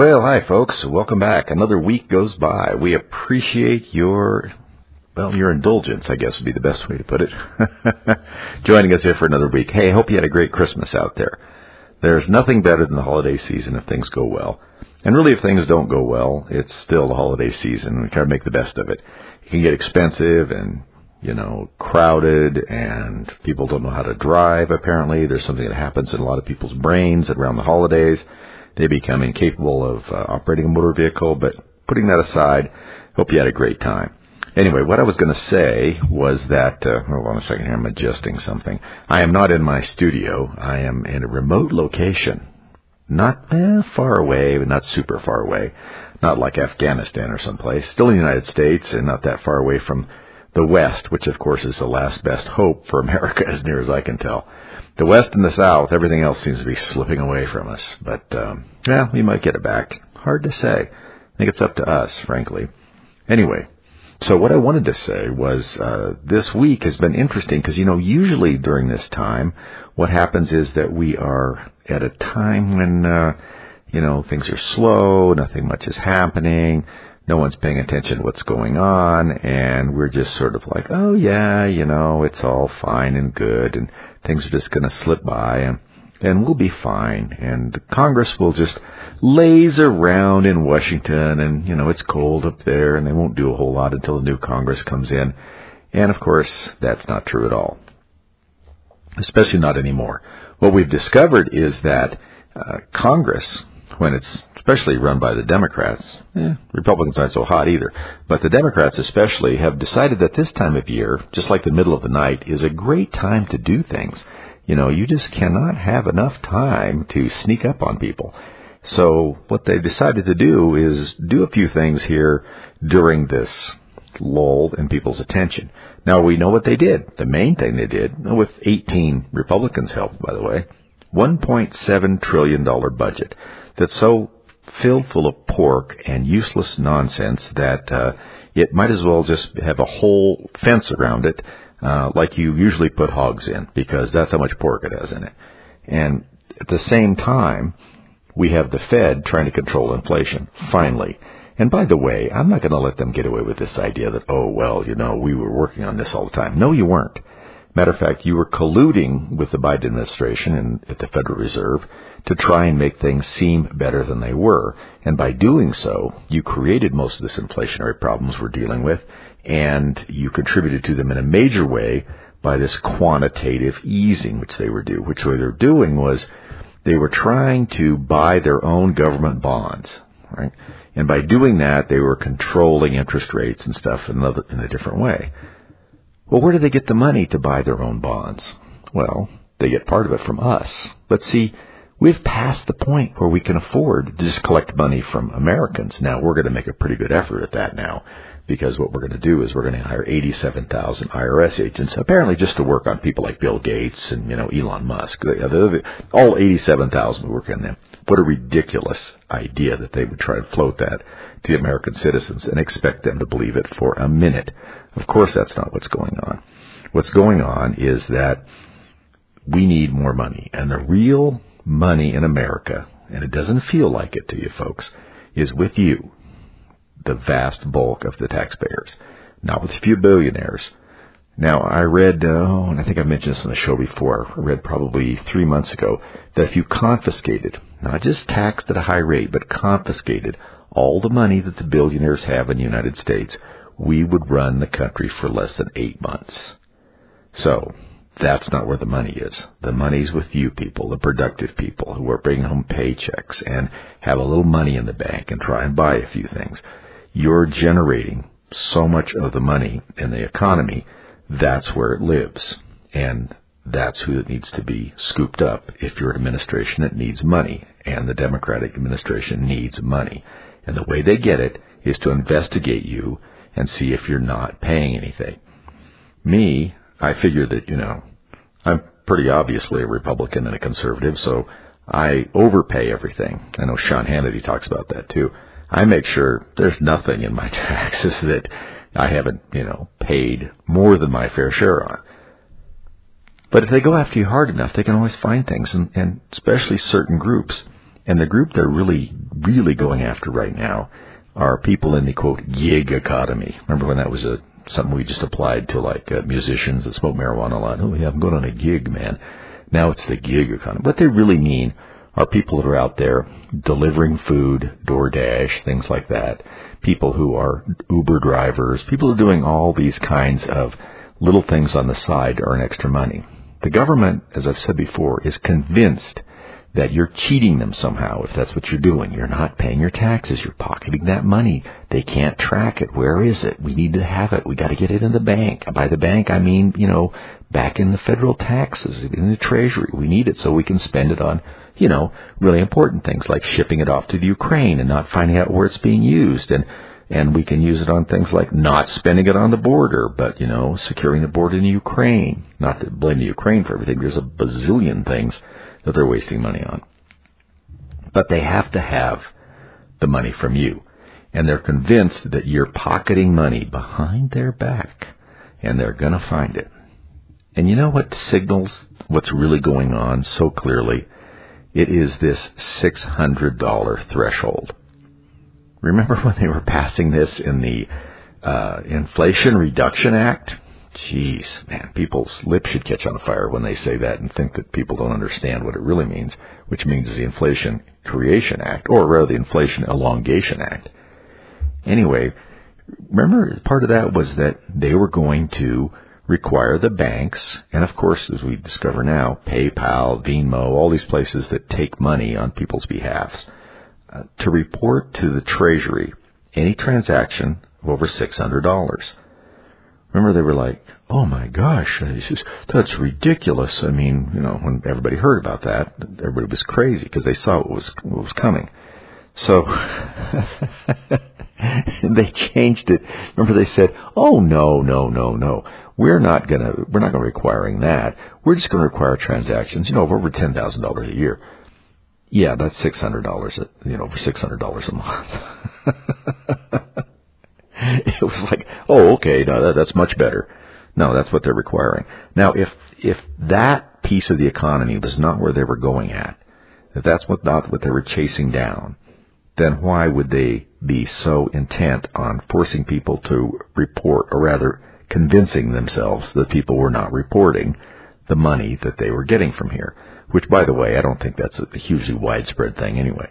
Well, hi folks. Welcome back. Another week goes by. We appreciate your, well, your indulgence, I guess would be the best way to put it. Joining us here for another week. Hey, I hope you had a great Christmas out there. There's nothing better than the holiday season if things go well. And really, if things don't go well, it's still the holiday season. We try to make the best of it. It can get expensive and, you know, crowded and people don't know how to drive, apparently. There's something that happens in a lot of people's brains around the holidays they become incapable of uh, operating a motor vehicle. But putting that aside, hope you had a great time. Anyway, what I was going to say was that, uh, hold on a second here, I'm adjusting something. I am not in my studio. I am in a remote location. Not eh, far away, but not super far away. Not like Afghanistan or someplace. Still in the United States and not that far away from the West, which of course is the last best hope for America as near as I can tell the West and the South, everything else seems to be slipping away from us. But, um, yeah, we might get it back. Hard to say. I think it's up to us, frankly. Anyway, so what I wanted to say was uh, this week has been interesting because, you know, usually during this time, what happens is that we are at a time when, uh, you know, things are slow, nothing much is happening no one's paying attention to what's going on and we're just sort of like, oh yeah, you know, it's all fine and good and things are just going to slip by and and we'll be fine and Congress will just laze around in Washington and you know it's cold up there and they won't do a whole lot until the new Congress comes in. And of course, that's not true at all. Especially not anymore. What we've discovered is that uh, Congress, when it's especially run by the Democrats. Eh, Republicans aren't so hot either. But the Democrats especially have decided that this time of year, just like the middle of the night, is a great time to do things. You know, you just cannot have enough time to sneak up on people. So what they decided to do is do a few things here during this lull in people's attention. Now we know what they did. The main thing they did, with 18 Republicans' help, by the way, $1.7 trillion budget that's so filled full of pork and useless nonsense that uh, it might as well just have a whole fence around it, uh, like you usually put hogs in, because that's how much pork it has in it. And at the same time, we have the Fed trying to control inflation, finally. And by the way, I'm not going to let them get away with this idea that, oh, well, you know, we were working on this all the time. No, you weren't. Matter of fact, you were colluding with the Biden administration and at the Federal Reserve to try and make things seem better than they were. And by doing so, you created most of this inflationary problems we're dealing with, and you contributed to them in a major way by this quantitative easing which they were doing, which what they were doing was they were trying to buy their own government bonds, right? And by doing that, they were controlling interest rates and stuff in, a different way. Well, where do they get the money to buy their own bonds? Well, they get part of it from us. But see, We've passed the point where we can afford to just collect money from Americans. Now we're going to make a pretty good effort at that now because what we're going to do is we're going to hire 87,000 IRS agents, apparently just to work on people like Bill Gates and, you know, Elon Musk. All 87,000 will work on them. What a ridiculous idea that they would try to float that to American citizens and expect them to believe it for a minute. Of course that's not what's going on. What's going on is that we need more money. And the real money in America, and it doesn't feel like it to you folks, is with you, the vast bulk of the taxpayers, not with a few billionaires. Now, I read, oh, and I think I mentioned this on the show before, I read probably three months ago, that if you confiscated, not just taxed at a high rate, but confiscated all the money that the billionaires have in the United States, we would run the country for less than eight months. So, that's not where the money is. The money's with you people, the productive people who are bringing home paychecks and have a little money in the bank and try and buy a few things. You're generating so much of the money in the economy. That's where it lives. And that's who it needs to be scooped up if you're an administration that needs money. And the Democratic administration needs money. And the way they get it is to investigate you and see if you're not paying anything. Me, I figure that, you know, I'm pretty obviously a Republican and a conservative, so I overpay everything. I know Sean Hannity talks about that too. I make sure there's nothing in my taxes that I haven't, you know, paid more than my fair share on. But if they go after you hard enough, they can always find things, and, and especially certain groups. And the group they're really, really going after right now are people in the quote gig economy. Remember when that was a something we just applied to like uh, musicians that smoke marijuana a lot? Oh yeah, I'm going on a gig, man. Now it's the gig economy. What they really mean are people that are out there delivering food, DoorDash, things like that. People who are Uber drivers, people who are doing all these kinds of little things on the side to earn extra money. The government, as I've said before, is convinced that you're cheating them somehow if that's what you're doing. You're not paying your taxes. You're pocketing that money. They can't track it. Where is it? We need to have it. We got to get it in the bank. By the bank, I mean, you know, back in the federal taxes, in the treasury. We need it so we can spend it on, you know, really important things like shipping it off to the Ukraine and not finding out where it's being used and and we can use it on things like not spending it on the border, but you know, securing the border in Ukraine. Not to blame the Ukraine for everything. There's a bazillion things that they're wasting money on. But they have to have the money from you. And they're convinced that you're pocketing money behind their back and they're going to find it. And you know what signals what's really going on so clearly? It is this $600 threshold. Remember when they were passing this in the uh, Inflation Reduction Act? Jeez, man, people's lips should catch on fire when they say that and think that people don't understand what it really means, which means the Inflation Creation Act, or rather the Inflation Elongation Act. Anyway, remember part of that was that they were going to require the banks, and of course, as we discover now, PayPal, Venmo, all these places that take money on people's behalfs, uh, to report to the Treasury any transaction of over $600. Remember, they were like, "Oh my gosh, uh, that's ridiculous." I mean, you know, when everybody heard about that, everybody was crazy because they saw what was what was coming. So they changed it. Remember, they said, "Oh no, no, no, no, we're not gonna, we're not gonna requiring that. We're just gonna require transactions, you know, of over ten thousand dollars a year." Yeah, that's six hundred dollars, you know, for six hundred dollars a month. it was like, oh, okay, no, that, that's much better. No, that's what they're requiring. Now, if if that piece of the economy was not where they were going at, if that's what not what they were chasing down, then why would they be so intent on forcing people to report, or rather, convincing themselves that people were not reporting the money that they were getting from here? Which, by the way, I don't think that's a hugely widespread thing anyway.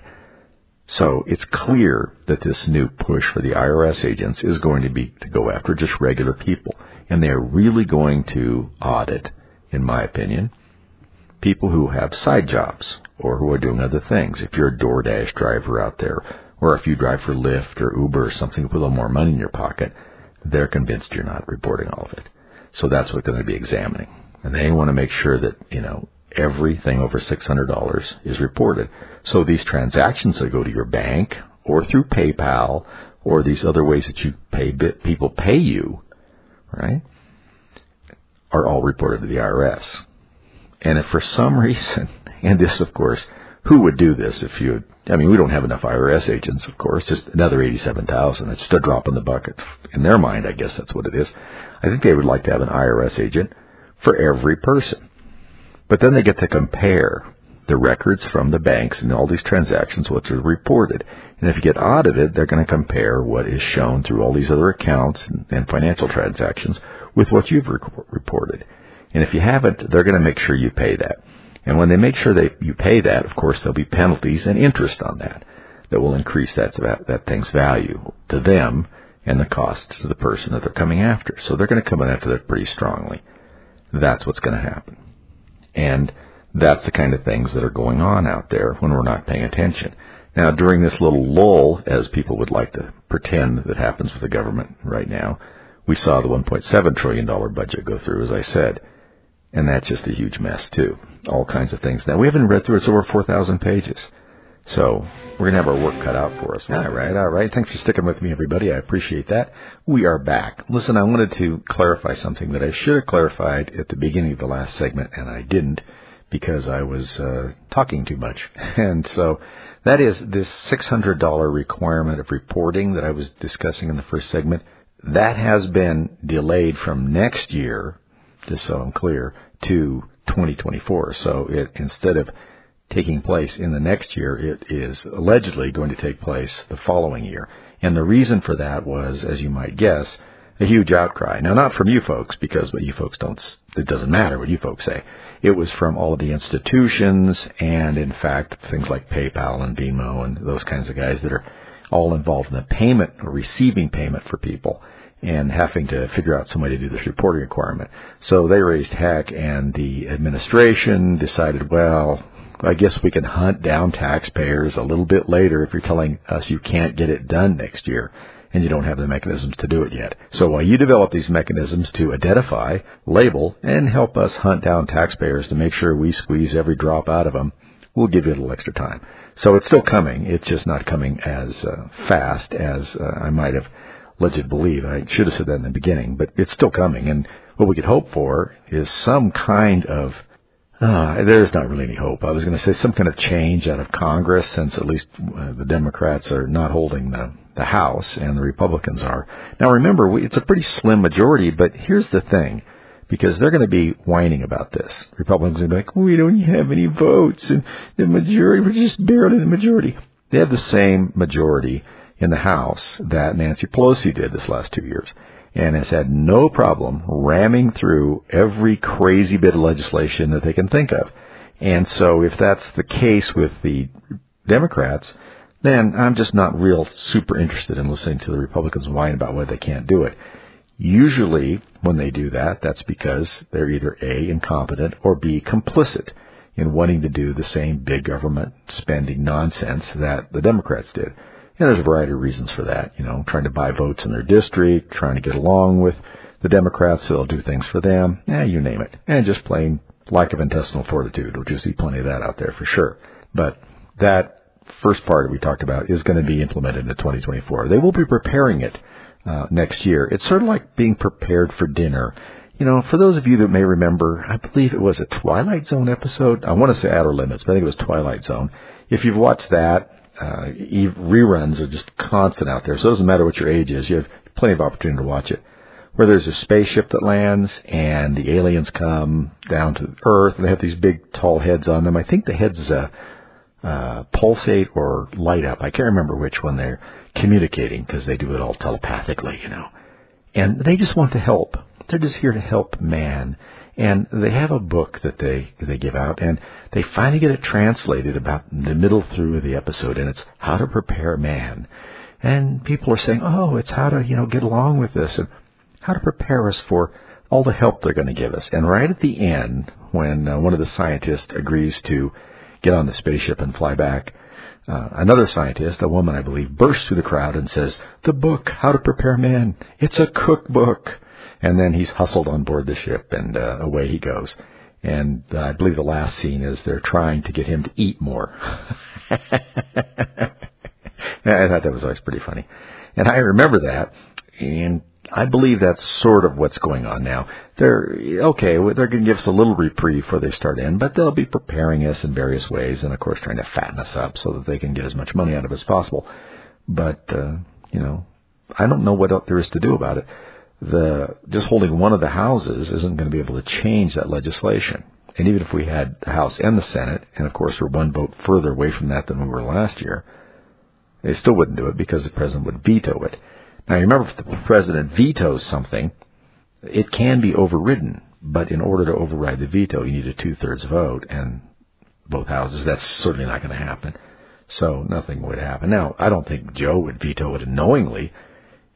So it's clear that this new push for the IRS agents is going to be to go after just regular people. And they're really going to audit, in my opinion, people who have side jobs or who are doing other things. If you're a DoorDash driver out there, or if you drive for Lyft or Uber or something with a little more money in your pocket, they're convinced you're not reporting all of it. So that's what they're going to be examining. And they want to make sure that, you know, everything over $600 is reported. So these transactions that go to your bank or through PayPal or these other ways that you pay people pay you, right, are all reported to the IRS. And if for some reason, and this of course, who would do this if you, I mean, we don't have enough IRS agents, of course, just another 87,000. It's just a drop in the bucket. In their mind, I guess that's what it is. I think they would like to have an IRS agent for every person. But then they get to compare the records from the banks and all these transactions, what are reported. And if you get audited, they're going to compare what is shown through all these other accounts and financial transactions with what you've reported. And if you haven't, they're going to make sure you pay that. And when they make sure that you pay that, of course, there'll be penalties and interest on that that will increase that, that thing's value to them and the cost to the person that they're coming after. So they're going to come after that pretty strongly. That's what's going to happen. And that's the kind of things that are going on out there when we're not paying attention. Now, during this little lull, as people would like to pretend that happens with the government right now, we saw the $1.7 trillion budget go through, as I said. And that's just a huge mess, too. All kinds of things. Now, we haven't read through it. It's over 4,000 pages. So we're going to have our work cut out for us. All right, all right. Thanks for sticking with me, everybody. I appreciate that. We are back. Listen, I wanted to clarify something that I should have clarified at the beginning of the last segment, and I didn't because I was uh, talking too much. And so that is this $600 requirement of reporting that I was discussing in the first segment. That has been delayed from next year, just so I'm clear, to 2024. So it, instead of taking place in the next year. It is allegedly going to take place the following year. And the reason for that was, as you might guess, a huge outcry. Now, not from you folks, because what you folks don't, it doesn't matter what you folks say. It was from all of the institutions and, in fact, things like PayPal and Venmo and those kinds of guys that are all involved in the payment or receiving payment for people and having to figure out some way to do this reporting requirement. So they raised heck and the administration decided, well, I guess we can hunt down taxpayers a little bit later if you're telling us you can't get it done next year and you don't have the mechanisms to do it yet. So while you develop these mechanisms to identify, label, and help us hunt down taxpayers to make sure we squeeze every drop out of them, we'll give you a little extra time. So it's still coming. It's just not coming as uh, fast as uh, I might have led you to believe. I should have said that in the beginning, but it's still coming. And what we could hope for is some kind of uh, there's not really any hope. I was going to say some kind of change out of Congress, since at least uh, the Democrats are not holding the the House and the Republicans are. Now remember, we, it's a pretty slim majority, but here's the thing. Because they're going to be whining about this. Republicans are going to be like, we don't have any votes, and the majority, we're just barely the majority. They have the same majority in the House that Nancy Pelosi did this last two years and has had no problem ramming through every crazy bit of legislation that they can think of. And so if that's the case with the Democrats, then I'm just not real super interested in listening to the Republicans whine about why they can't do it. Usually when they do that, that's because they're either A, incompetent, or B, complicit in wanting to do the same big government spending nonsense that the Democrats did. And there's a variety of reasons for that. You know, trying to buy votes in their district, trying to get along with the Democrats so they'll do things for them. Eh, you name it. And just plain lack of intestinal fortitude, which you see plenty of that out there for sure. But that first part we talked about is going to be implemented in 2024. They will be preparing it uh, next year. It's sort of like being prepared for dinner. You know, for those of you that may remember, I believe it was a Twilight Zone episode. I want to say Outer Limits, but I think it was Twilight Zone. If you've watched that, uh, reruns are just constant out there. So it doesn't matter what your age is. You have plenty of opportunity to watch it. Where there's a spaceship that lands and the aliens come down to Earth and they have these big tall heads on them. I think the heads uh, uh, pulsate or light up. I can't remember which one they're communicating because they do it all telepathically, you know. And they just want to help. They're just here to help man and they have a book that they they give out, and they finally get it translated about the middle through of the episode, and it's how to prepare man. And people are saying, oh, it's how to you know get along with this, and how to prepare us for all the help they're going to give us. And right at the end, when uh, one of the scientists agrees to get on the spaceship and fly back, uh, another scientist, a woman I believe, bursts through the crowd and says, "The book, How to Prepare Man. It's a cookbook." And then he's hustled on board the ship, and uh, away he goes. And uh, I believe the last scene is they're trying to get him to eat more. I thought that was always pretty funny, and I remember that, and I believe that's sort of what's going on now. They're okay. They're going to give us a little reprieve before they start in, but they'll be preparing us in various ways, and of course, trying to fatten us up so that they can get as much money out of us as possible. But uh, you know, I don't know what there is to do about it the just holding one of the houses isn't going to be able to change that legislation. And even if we had the House and the Senate, and of course we're one vote further away from that than we were last year, they still wouldn't do it because the president would veto it. Now you remember if the president vetoes something, it can be overridden, but in order to override the veto, you need a two-thirds vote, and both houses. That's certainly not going to happen. So nothing would happen. Now, I don't think Joe would veto it knowingly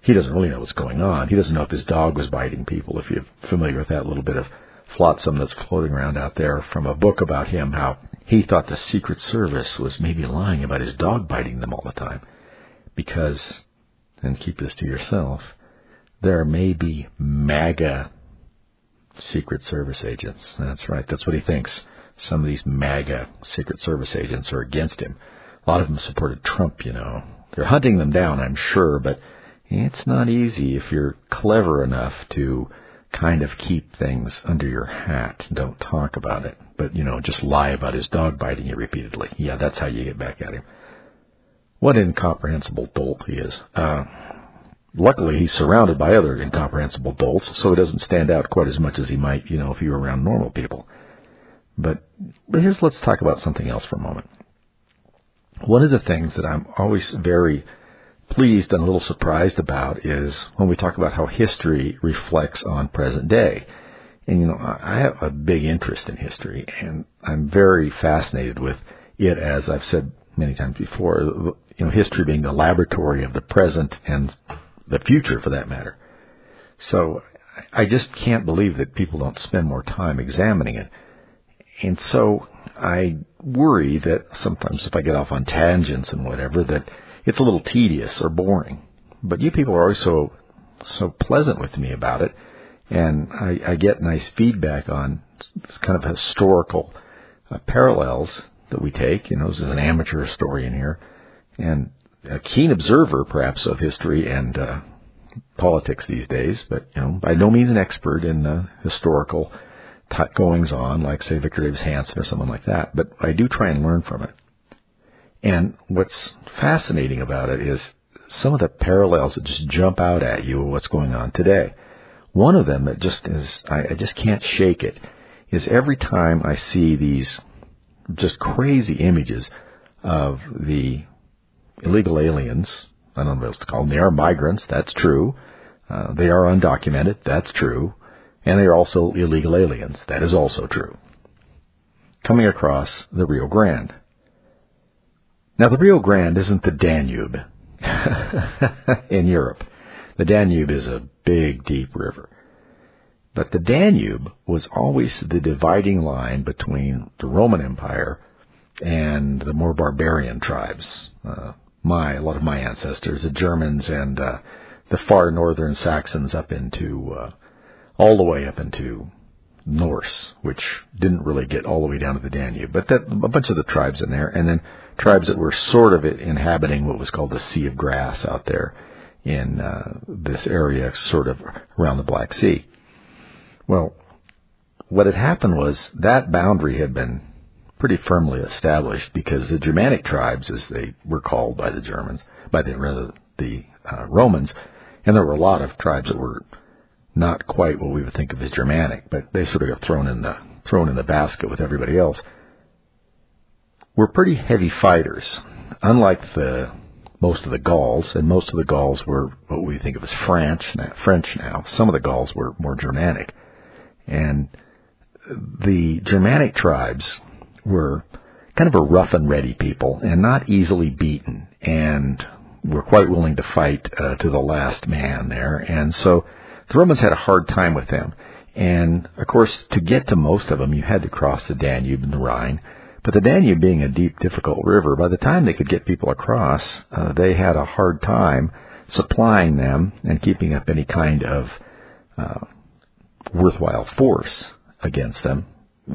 he doesn't really know what's going on. He doesn't know if his dog was biting people. If you're familiar with that little bit of flotsam that's floating around out there from a book about him, how he thought the Secret Service was maybe lying about his dog biting them all the time. Because, and keep this to yourself, there may be MAGA Secret Service agents. That's right. That's what he thinks. Some of these MAGA Secret Service agents are against him. A lot of them supported Trump, you know. They're hunting them down, I'm sure, but it's not easy if you're clever enough to kind of keep things under your hat. Don't talk about it. But, you know, just lie about his dog biting you repeatedly. Yeah, that's how you get back at him. What incomprehensible dolt he is. Uh, luckily, he's surrounded by other incomprehensible dolts, so he doesn't stand out quite as much as he might, you know, if you were around normal people. But, but here's let's talk about something else for a moment. One of the things that I'm always very pleased and a little surprised about is when we talk about how history reflects on present day. And you know, I have a big interest in history and I'm very fascinated with it as I've said many times before, you know, history being the laboratory of the present and the future for that matter. So I just can't believe that people don't spend more time examining it. And so I worry that sometimes if I get off on tangents and whatever, that it's a little tedious or boring. But you people are always so so pleasant with me about it, and I, I get nice feedback on kind of historical uh, parallels that we take. You know, as an amateur historian here, and a keen observer, perhaps, of history and uh, politics these days, but you know, by no means an expert in uh, historical t- goings on, like say Victor Davis Hanson or someone like that. But I do try and learn from it. And what's fascinating about it is some of the parallels that just jump out at you of what's going on today. One of them that just is, I, I just can't shake it, is every time I see these just crazy images of the illegal aliens, I don't know what else to call them, they are migrants, that's true. Uh, they are undocumented, that's true. And they are also illegal aliens, that is also true. Coming across the Rio Grande. Now, the Rio Grande isn't the Danube in Europe. The Danube is a big, deep river. But the Danube was always the dividing line between the Roman Empire and the more barbarian tribes. Uh, my, a lot of my ancestors, the Germans and uh, the far northern Saxons up into, uh, all the way up into Norse, which didn't really get all the way down to the Danube, but that, a bunch of the tribes in there, and then tribes that were sort of inhabiting what was called the Sea of Grass out there in uh, this area, sort of around the Black Sea. Well, what had happened was that boundary had been pretty firmly established because the Germanic tribes, as they were called by the Germans, by the rather the uh, Romans, and there were a lot of tribes that were not quite what we would think of as Germanic, but they sort of got thrown in the thrown in the basket with everybody else were pretty heavy fighters. Unlike the most of the Gauls, and most of the Gauls were what we think of as French now, French now. Some of the Gauls were more Germanic, and the Germanic tribes were kind of a rough and ready people, and not easily beaten, and were quite willing to fight uh, to the last man there. And so the Romans had a hard time with them. And of course, to get to most of them, you had to cross the Danube and the Rhine. But the Danube being a deep, difficult river, by the time they could get people across, uh, they had a hard time supplying them and keeping up any kind of uh, worthwhile force against them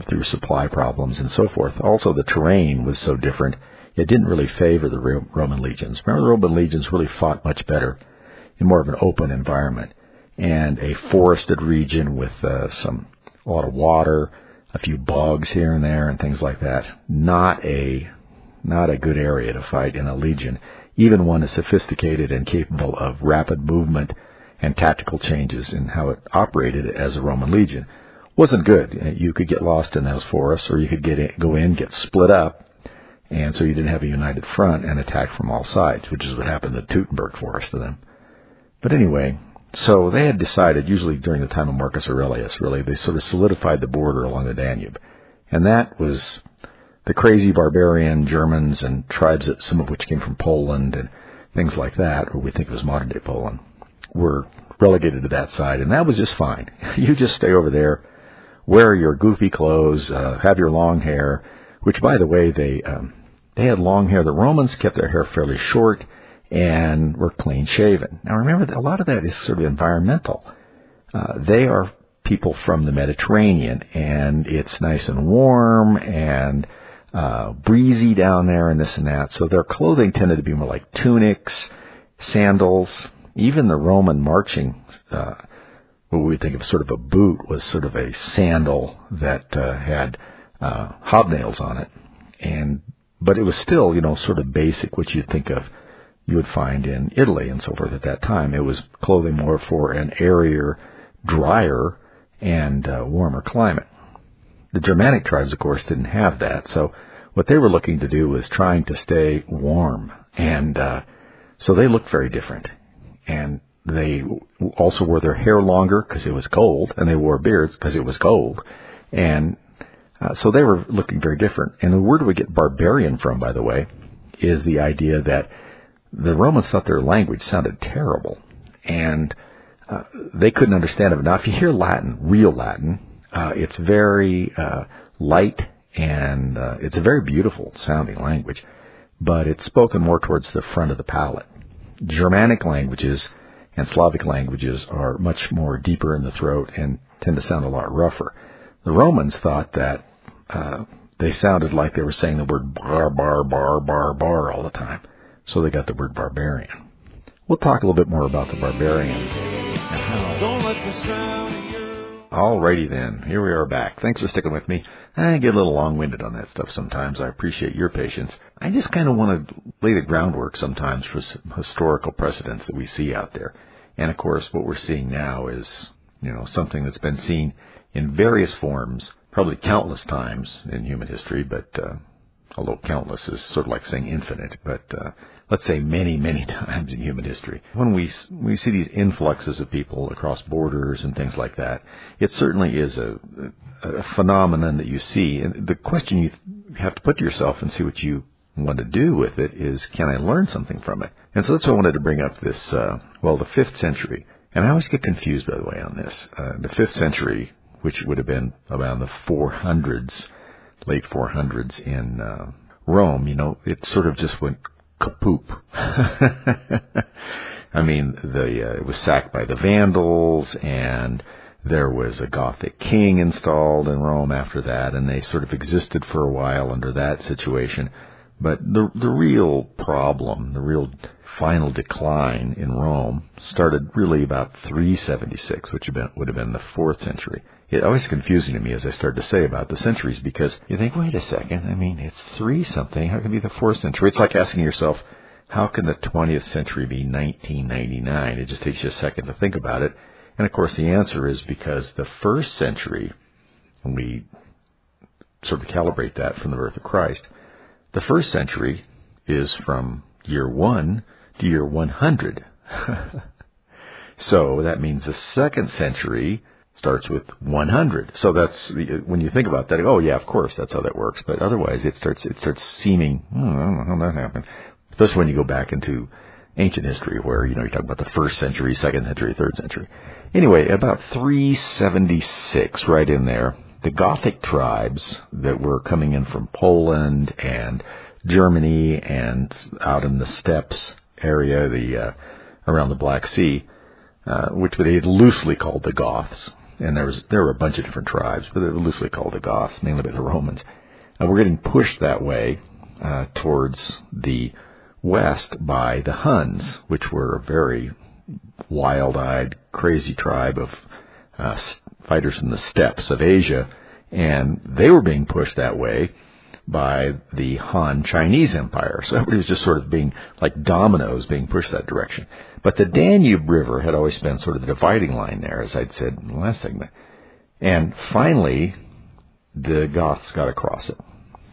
through supply problems and so forth. Also, the terrain was so different, it didn't really favor the Roman legions. Remember, the Roman legions really fought much better in more of an open environment and a forested region with uh, some a lot of water a few bogs here and there and things like that. Not a not a good area to fight in a legion, even one as sophisticated and capable of rapid movement and tactical changes in how it operated as a Roman legion. Wasn't good. You could get lost in those forests, or you could get in, go in, get split up, and so you didn't have a united front and attack from all sides, which is what happened to Teutoburg Forest to them. But anyway, so they had decided, usually during the time of Marcus Aurelius, really, they sort of solidified the border along the Danube. And that was the crazy barbarian Germans and tribes, some of which came from Poland and things like that, or we think of as modern day Poland, were relegated to that side. And that was just fine. You just stay over there, wear your goofy clothes, uh, have your long hair, which, by the way, they, um, they had long hair. The Romans kept their hair fairly short and were clean shaven. Now remember, that a lot of that is sort of environmental. Uh, they are people from the Mediterranean, and it's nice and warm and uh, breezy down there, and this and that. So their clothing tended to be more like tunics, sandals. Even the Roman marching, uh, what we think of sort of a boot, was sort of a sandal that uh, had uh, hobnails on it, and but it was still, you know, sort of basic, what you'd think of you would find in Italy and so forth at that time. It was clothing more for an airier, drier, and uh, warmer climate. The Germanic tribes, of course, didn't have that. So what they were looking to do was trying to stay warm. And, uh, so they looked very different. And they also wore their hair longer because it was cold, and they wore beards because it was cold. And uh, so they were looking very different. And the word we get barbarian from, by the way, is the idea that the Romans thought their language sounded terrible, and uh, they couldn't understand it. Now, if you hear Latin, real Latin, uh, it's very uh, light and uh, it's a very beautiful sounding language, but it's spoken more towards the front of the palate. Germanic languages and Slavic languages are much more deeper in the throat and tend to sound a lot rougher. The Romans thought that uh, they sounded like they were saying the word bar, bar, bar, bar, bar all the time. So they got the word barbarian. We'll talk a little bit more about the barbarians. Alrighty then, here we are back. Thanks for sticking with me. I get a little long-winded on that stuff sometimes. I appreciate your patience. I just kind of want to lay the groundwork sometimes for some historical precedents that we see out there. And of course, what we're seeing now is, you know, something that's been seen in various forms, probably countless times in human history, but uh, although countless is sort of like saying infinite, but uh, let's say many, many times in human history. When we we see these influxes of people across borders and things like that, it certainly is a, a phenomenon that you see. And the question you have to put to yourself and see what you want to do with it is, can I learn something from it? And so that's why I wanted to bring up this, uh, well, the fifth century. And I always get confused, by the way, on this. Uh, the fifth century, which would have been around the 400s, late 400s in uh, Rome, you know, it sort of just went kapoop. I mean, the uh, it was sacked by the Vandals, and there was a Gothic king installed in Rome after that, and they sort of existed for a while under that situation. But the the real problem, the real final decline in Rome, started really about 376, which would have been, would have been the fourth century it always confusing to me as I start to say about the centuries because you think, wait a second, I mean, it's three something. How can it be the fourth century? It's like asking yourself, how can the 20th century be 1999? It just takes you a second to think about it. And of course, the answer is because the first century, when we sort of calibrate that from the birth of Christ, the first century is from year one to year 100. so that means the second century starts with 100. So that's when you think about that. Oh yeah, of course that's how that works. But otherwise, it starts it starts seeming. Oh, I don't know how that happened. Especially when you go back into ancient history, where you know you're talking about the first century, second century, third century. Anyway, about 376, right in there, the Gothic tribes that were coming in from Poland and Germany and out in the steppes area, the uh, around the Black Sea, uh, which they had loosely called the Goths and there was there were a bunch of different tribes, but they were loosely called the Goths, mainly by the Romans. And we're getting pushed that way uh, towards the west by the Huns, which were a very wild-eyed, crazy tribe of uh, fighters from the steppes of Asia, and they were being pushed that way by the Han Chinese Empire. So everybody was just sort of being like dominoes being pushed that direction. But the Danube River had always been sort of the dividing line there, as I'd said in the last segment. And finally, the Goths got across it.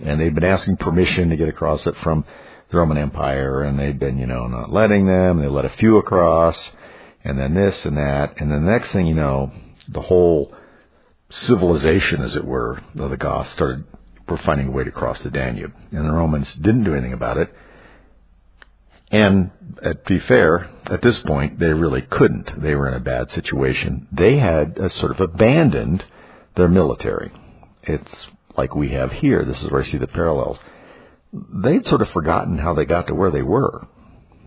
And they'd been asking permission to get across it from the Roman Empire, and they'd been, you know, not letting them. They let a few across, and then this and that. And then the next thing you know, the whole civilization, as it were, of the Goths started were finding a way to cross the Danube. And the Romans didn't do anything about it. And uh, to be fair, at this point, they really couldn't. They were in a bad situation. They had sort of abandoned their military. It's like we have here. This is where I see the parallels. They'd sort of forgotten how they got to where they were.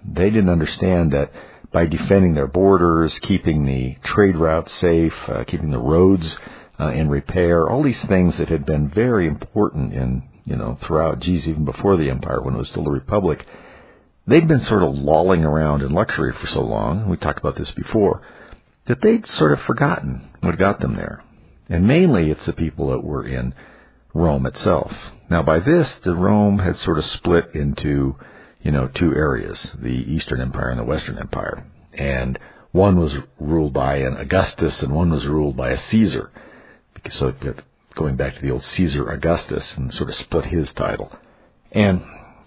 They didn't understand that by defending their borders, keeping the trade routes safe, uh, keeping the roads uh, in repair, all these things that had been very important in, you know, throughout, geez, even before the empire when it was still a republic, they'd been sort of lolling around in luxury for so long, we talked about this before, that they'd sort of forgotten what got them there. And mainly it's the people that were in Rome itself. Now by this, the Rome had sort of split into, you know, two areas, the Eastern Empire and the Western Empire. And one was ruled by an Augustus and one was ruled by a Caesar. So going back to the old Caesar Augustus and sort of split his title. And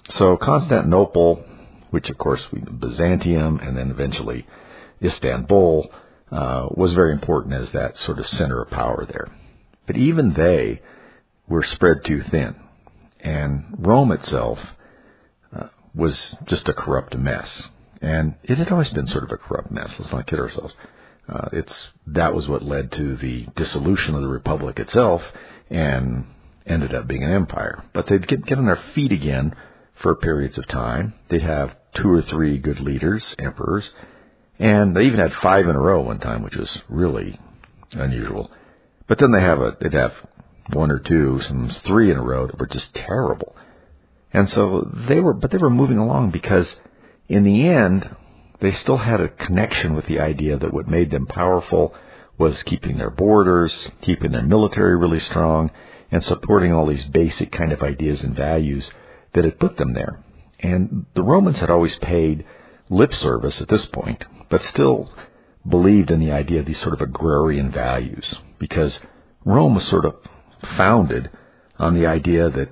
so Constantinople, which of course Byzantium and then eventually Istanbul, uh, was very important as that sort of center of power there. But even they were spread too thin. And Rome itself uh, was just a corrupt mess. And it had always been sort of a corrupt mess. Let's not kid ourselves. Uh, it's that was what led to the dissolution of the republic itself, and ended up being an empire. But they'd get, get on their feet again for periods of time. They'd have two or three good leaders, emperors, and they even had five in a row one time, which was really unusual. But then they have a they'd have one or two, sometimes three in a row that were just terrible. And so they were, but they were moving along because in the end, they still had a connection with the idea that what made them powerful was keeping their borders, keeping their military really strong, and supporting all these basic kind of ideas and values that had put them there. And the Romans had always paid lip service at this point, but still believed in the idea of these sort of agrarian values because Rome was sort of founded on the idea that,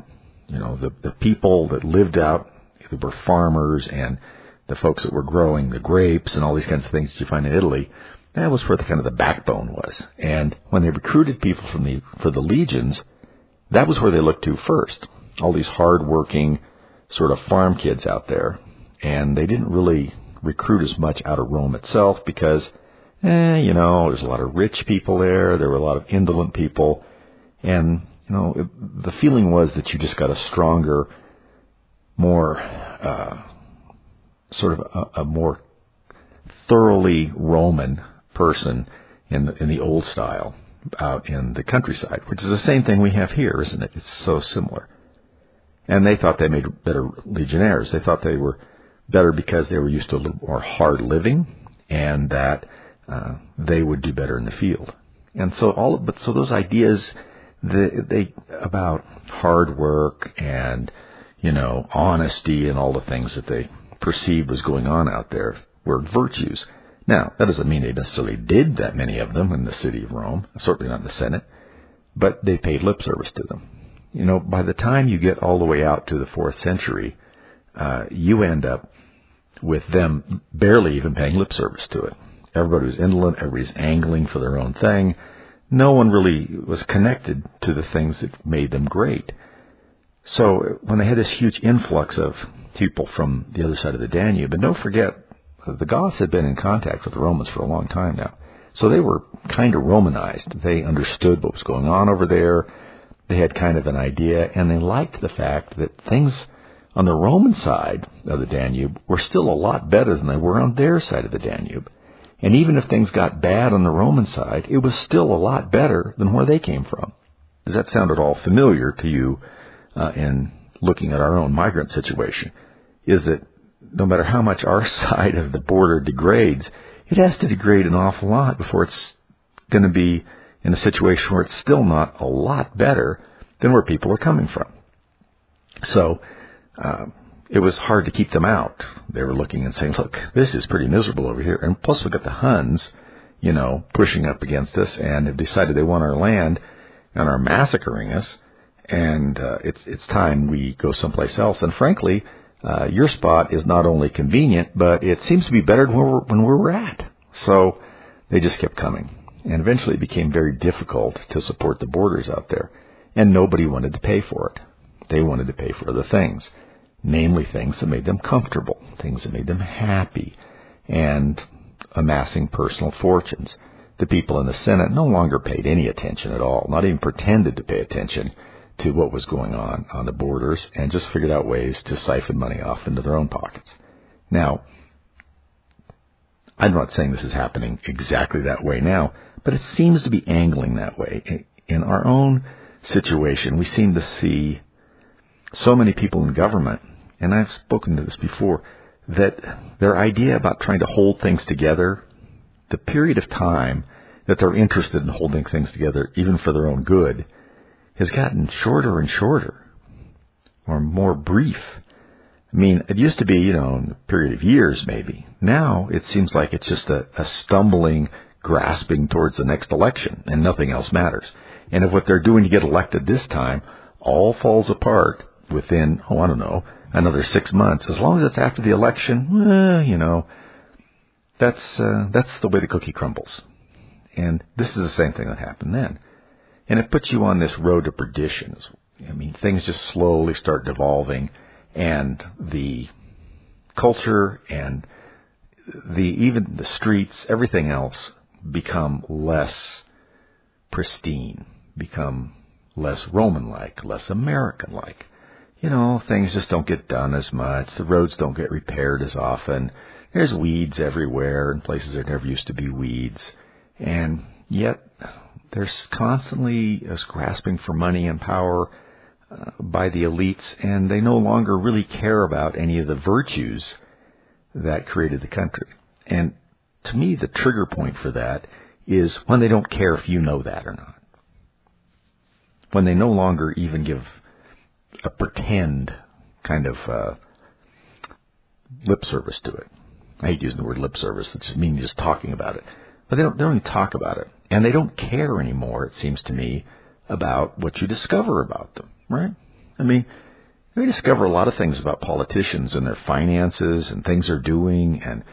you know, the, the people that lived out, either were farmers and the folks that were growing the grapes and all these kinds of things that you find in Italy, that was where the kind of the backbone was. And when they recruited people from the, for the legions, that was where they looked to first. All these hard-working sort of farm kids out there, and they didn't really recruit as much out of Rome itself because, eh, you know, there's a lot of rich people there. There were a lot of indolent people, and you know, it, the feeling was that you just got a stronger, more uh, sort of a, a more thoroughly Roman person in the, in the old style out in the countryside, which is the same thing we have here, isn't it? It's so similar. And they thought they made better legionnaires. They thought they were better because they were used to a little more hard living, and that uh, they would do better in the field. And so all, but so those ideas, they, they about hard work and you know honesty and all the things that they perceived was going on out there were virtues. Now, that doesn't mean they necessarily did that many of them in the city of Rome, certainly not in the Senate, but they paid lip service to them. You know, by the time you get all the way out to the fourth century, uh, you end up with them barely even paying lip service to it. Everybody was indolent, everybody's angling for their own thing. No one really was connected to the things that made them great. So when they had this huge influx of people from the other side of the Danube, and don't forget the Goths had been in contact with the Romans for a long time now. So they were kind of Romanized. They understood what was going on over there. They had kind of an idea, and they liked the fact that things on the Roman side of the Danube were still a lot better than they were on their side of the Danube. And even if things got bad on the Roman side, it was still a lot better than where they came from. Does that sound at all familiar to you uh, in looking at our own migrant situation? Is that no matter how much our side of the border degrades, it has to degrade an awful lot before it's going to be in a situation where it's still not a lot better than where people are coming from. So uh, it was hard to keep them out. They were looking and saying, "Look, this is pretty miserable over here." And plus, we got the Huns, you know, pushing up against us, and have decided they want our land and are massacring us. And uh, it's it's time we go someplace else. And frankly, uh, your spot is not only convenient, but it seems to be better than where when we were at. So they just kept coming. And eventually it became very difficult to support the borders out there. And nobody wanted to pay for it. They wanted to pay for other things, namely things that made them comfortable, things that made them happy, and amassing personal fortunes. The people in the Senate no longer paid any attention at all, not even pretended to pay attention to what was going on on the borders and just figured out ways to siphon money off into their own pockets. Now, I'm not saying this is happening exactly that way now, but it seems to be angling that way. In our own situation, we seem to see so many people in government, and I've spoken to this before, that their idea about trying to hold things together, the period of time that they're interested in holding things together, even for their own good, has gotten shorter and shorter, or more brief. I mean, it used to be, you know, a period of years maybe. Now it seems like it's just a, a stumbling, grasping towards the next election, and nothing else matters. And if what they're doing to get elected this time all falls apart within, oh, I don't know, another six months, as long as it's after the election, eh, you know, that's uh, that's the way the cookie crumbles. And this is the same thing that happened then. And it puts you on this road to perdition. I mean, things just slowly start devolving, and the culture and the even the streets, everything else become less pristine, become less Roman like, less American like. You know, things just don't get done as much. The roads don't get repaired as often. There's weeds everywhere in places there never used to be weeds. And yet, there's constantly us grasping for money and power uh, by the elites, and they no longer really care about any of the virtues that created the country. And to me, the trigger point for that is when they don't care if you know that or not. When they no longer even give a pretend kind of uh, lip service to it. I hate using the word lip service. It just means just talking about it. But they don't, they don't even talk about it. And they don't care anymore, it seems to me, about what you discover about them, right? I mean, we discover a lot of things about politicians and their finances and things they're doing and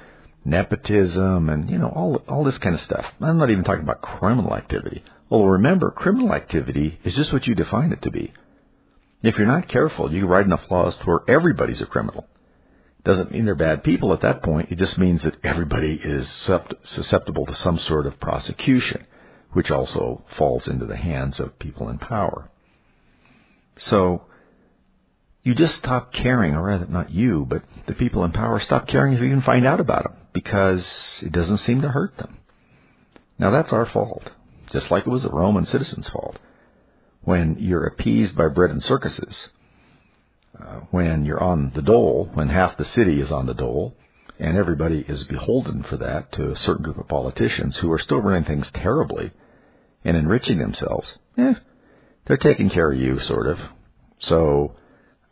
nepotism and, you know, all, all this kind of stuff. I'm not even talking about criminal activity. Well, remember, criminal activity is just what you define it to be. If you're not careful, you write enough laws to where everybody's a criminal. Doesn't mean they're bad people at that point. It just means that everybody is susceptible to some sort of prosecution, which also falls into the hands of people in power. So, you just stop caring, or rather, not you, but the people in power stop caring if you even find out about them because it doesn't seem to hurt them. Now, that's our fault, just like it was the Roman citizens' fault. When you're appeased by bread and circuses, uh, when you're on the dole, when half the city is on the dole, and everybody is beholden for that to a certain group of politicians who are still running things terribly and enriching themselves, eh, they're taking care of you, sort of. So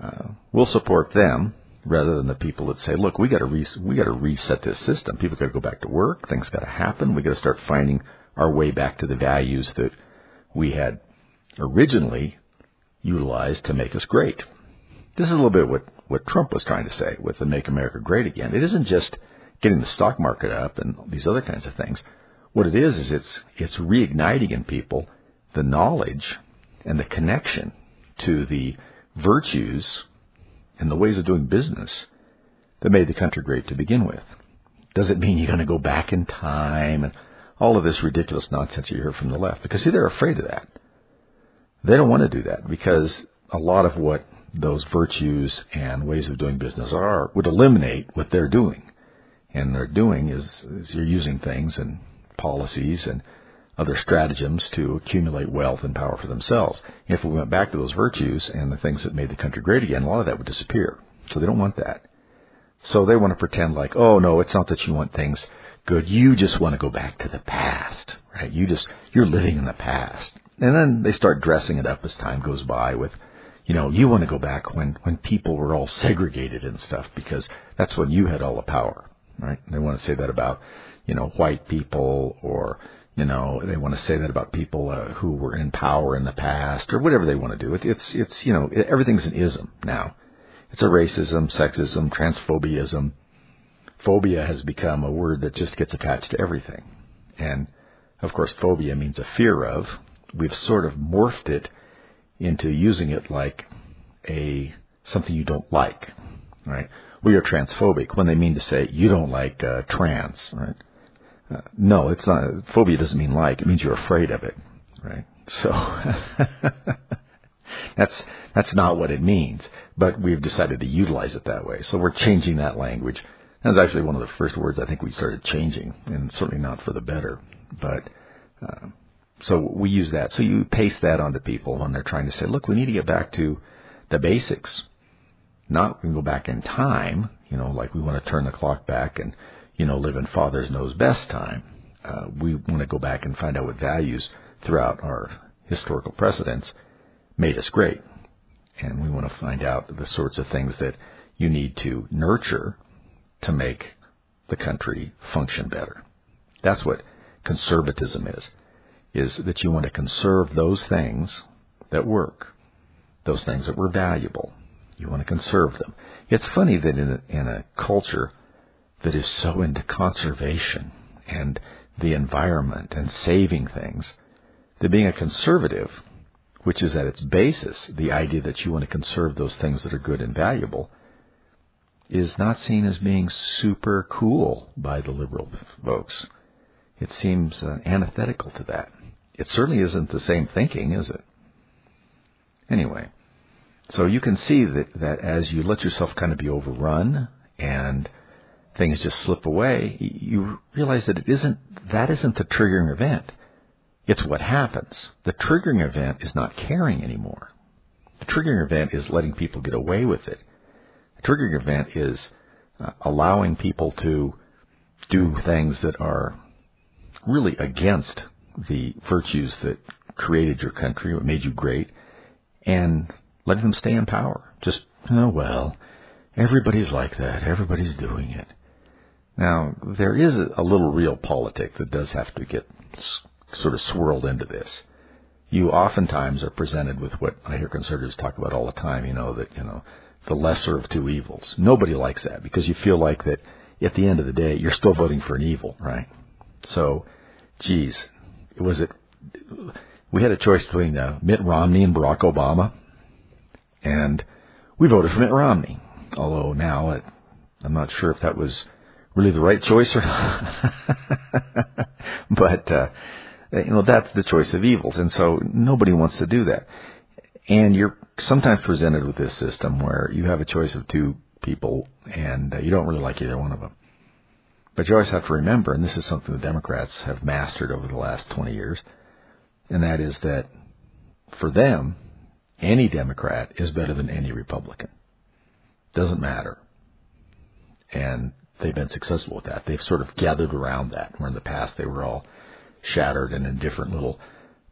uh, we'll support them rather than the people that say, "Look, we got to re- we got to reset this system. People got to go back to work. Things got to happen. We got to start finding our way back to the values that we had originally utilized to make us great." This is a little bit what, what Trump was trying to say with the Make America Great Again. It isn't just getting the stock market up and these other kinds of things. What it is is it's it's reigniting in people the knowledge and the connection to the virtues and the ways of doing business that made the country great to begin with. Does it mean you're going to go back in time and all of this ridiculous nonsense you hear from the left? Because see, they're afraid of that. They don't want to do that because a lot of what those virtues and ways of doing business are would eliminate what they're doing. And they're doing is, is you're using things and policies and other stratagems to accumulate wealth and power for themselves. If we went back to those virtues and the things that made the country great again, a lot of that would disappear. So they don't want that. So they want to pretend like, oh no, it's not that you want things good. You just want to go back to the past, right? You just, you're living in the past. And then they start dressing it up as time goes by with you know, you want to go back when, when people were all segregated and stuff because that's when you had all the power, right? They want to say that about, you know, white people or, you know, they want to say that about people uh, who were in power in the past or whatever they want to do. It, it's, it's, you know, it, everything's an ism now. It's a racism, sexism, transphobiaism. Phobia has become a word that just gets attached to everything. And of course, phobia means a fear of. We've sort of morphed it into using it like a something you don't like, right? We are transphobic when they mean to say you don't like uh, trans, right? Uh, no, it's not. Phobia doesn't mean like; it means you're afraid of it, right? So that's that's not what it means. But we've decided to utilize it that way. So we're changing that language. That was actually one of the first words I think we started changing, and certainly not for the better. But uh, so we use that. So you paste that onto people when they're trying to say, look, we need to get back to the basics. Not we can go back in time, you know, like we want to turn the clock back and, you know, live in Father's knows best time. Uh, we want to go back and find out what values throughout our historical precedents made us great. And we want to find out the sorts of things that you need to nurture to make the country function better. That's what conservatism is. is that you want to conserve those things that work, those things that were valuable. You want to conserve them. It's funny that in a, in a culture that is so into conservation and the environment and saving things, that being a conservative, which is at its basis the idea that you want to conserve those things that are good and valuable, is not seen as being super cool by the liberal folks. It seems uh, antithetical to that. It certainly isn't the same thinking, is it? Anyway, so you can see that, that as you let yourself kind of be overrun and things just slip away, you realize that it isn't that isn't the triggering event. It's what happens. The triggering event is not caring anymore. The triggering event is letting people get away with it. The triggering event is uh, allowing people to do things that are really against the virtues that created your country, what made you great, and letting them stay in power. Just, oh well, everybody's like that. Everybody's doing it. Now, there is a little realpolitik that does have to get sort of swirled into this. You oftentimes are presented with what I hear conservatives talk about all the time, you know, that, you know, the lesser of two evils. Nobody likes that because you feel like that at the end of the day, you're still voting for an evil, right? So, geez, was it, we had a choice between uh, Mitt Romney and Barack Obama, and we voted for Mitt Romney. Although now it, I'm not sure if that was really the right choice or not. but, uh, you know, that's the choice of evils. And so nobody wants to do that. And you're sometimes presented with this system where you have a choice of two people and uh, you don't really like either one of them. But you always have to remember, and this is something the Democrats have mastered over the last 20 years, and that is that for them, any Democrat is better than any Republican. Doesn't matter. And they've been successful with that. They've sort of gathered around that, where in the past they were all shattered and in different little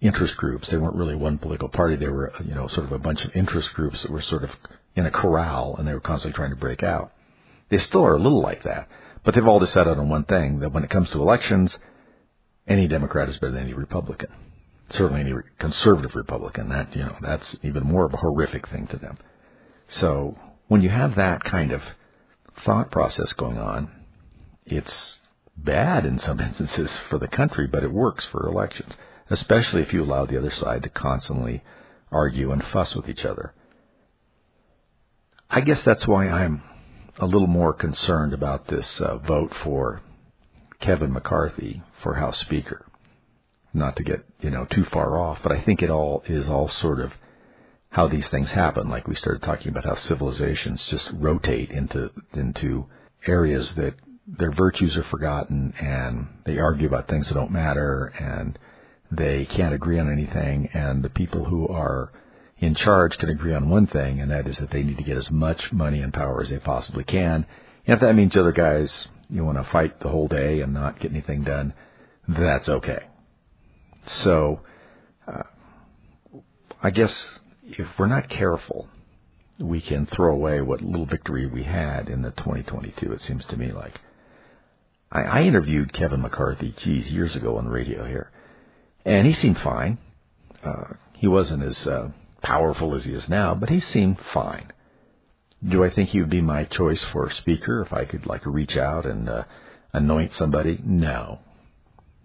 interest groups. They weren't really one political party. They were, you know, sort of a bunch of interest groups that were sort of in a corral and they were constantly trying to break out. They still are a little like that, but they've all decided on one thing, that when it comes to elections, any Democrat is better than any Republican. Certainly any conservative Republican. That, you know, that's even more of a horrific thing to them. So when you have that kind of thought process going on. It's bad in some instances for the country, but it works for elections, especially if you allow the other side to constantly argue and fuss with each other. I guess that's why I'm a little more concerned about this uh, vote for Kevin McCarthy for House Speaker. Not to get, you know, too far off, but I think it all is all sort of how these things happen. Like we started talking about how civilizations just rotate into into areas that their virtues are forgotten and they argue about things that don't matter and they can't agree on anything and the people who are in charge can agree on one thing and that is that they need to get as much money and power as they possibly can. And if that means other guys you want to fight the whole day and not get anything done, that's okay. So uh, I guess if we're not careful, we can throw away what little victory we had in the 2022. It seems to me like I, I interviewed Kevin McCarthy, geez, years ago on the radio here, and he seemed fine. Uh, he wasn't as uh, powerful as he is now, but he seemed fine. Do I think he would be my choice for speaker if I could like reach out and uh, anoint somebody? No.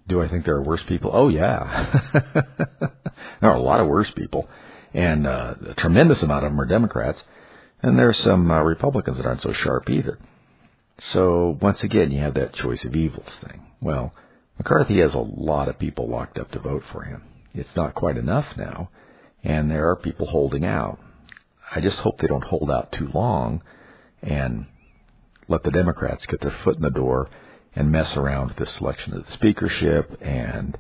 Do I think there are worse people? Oh yeah, there are a lot of worse people and uh, a tremendous amount of them are Democrats, and there's some uh, Republicans that aren't so sharp either. So once again, you have that choice of evils thing. Well, McCarthy has a lot of people locked up to vote for him. It's not quite enough now, and there are people holding out. I just hope they don't hold out too long and let the Democrats get their foot in the door and mess around with the selection of the speakership and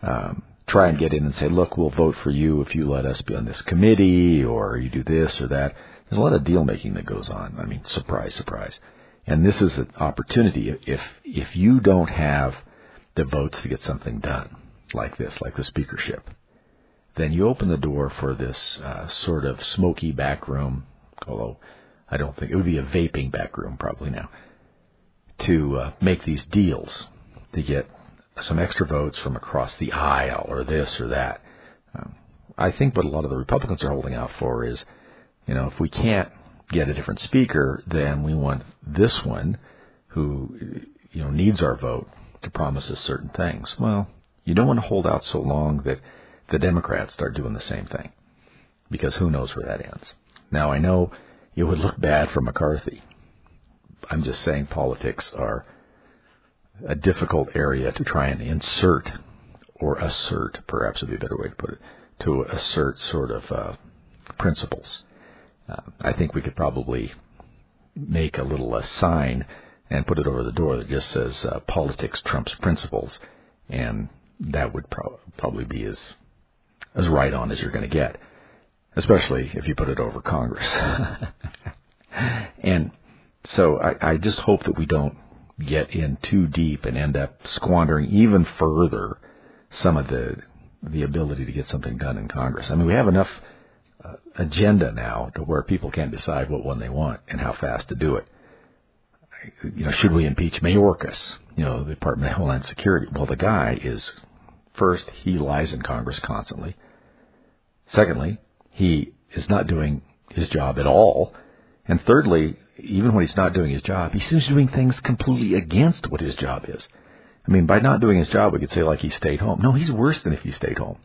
um, try and get in and say, look, we'll vote for you if you let us be on this committee or you do this or that. There's a lot of deal making that goes on. I mean, surprise, surprise. And this is an opportunity. If, if you don't have the votes to get something done like this, like the speakership, then you open the door for this uh, sort of smoky back room, although I don't think it would be a vaping back room probably now, to uh, make these deals to get some extra votes from across the aisle or this or that. Um, I think what a lot of the Republicans are holding out for is, you know, if we can't get a different speaker, then we want this one who, you know, needs our vote to promise us certain things. Well, you don't want to hold out so long that the Democrats start doing the same thing because who knows where that ends. Now, I know it would look bad for McCarthy. I'm just saying politics are a difficult area to try and insert or assert, perhaps would be a better way to put it, to assert sort of uh, principles. Uh, I think we could probably make a little uh, sign and put it over the door that just says uh, politics trumps principles, and that would pro- probably be as as right on as you're going to get, especially if you put it over Congress. and so I, I just hope that we don't get in too deep and end up squandering even further some of the the ability to get something done in Congress. I mean, we have enough uh, agenda now to where people can't decide what one they want and how fast to do it. You know, should we impeach Mayorkas? You know, the Department of Homeland Security. Well, the guy is first he lies in Congress constantly. Secondly, he is not doing his job at all. And thirdly, even when he's not doing his job, he seems to be doing things completely against what his job is. I mean, by not doing his job, we could say like he stayed home. No, he's worse than if he stayed home.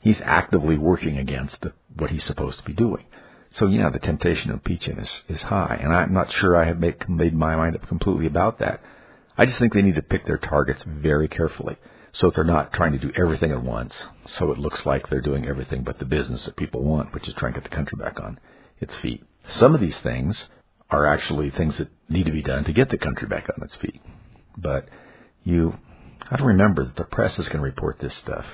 He's actively working against what he's supposed to be doing. So yeah, the temptation to impeach is, is high, and I'm not sure I have made, made my mind up completely about that. I just think they need to pick their targets very carefully so that they're not trying to do everything at once, so it looks like they're doing everything but the business that people want, which is trying to get the country back on its feet. Some of these things are actually things that need to be done to get the country back on its feet. But you have to remember that the press is going to report this stuff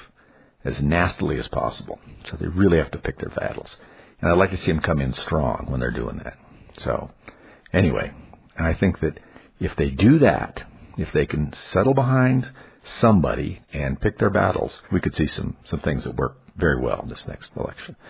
as nastily as possible. So they really have to pick their battles. And I'd like to see them come in strong when they're doing that. So anyway, I think that if they do that, if they can settle behind somebody and pick their battles, we could see some, some things that work very well in this next election.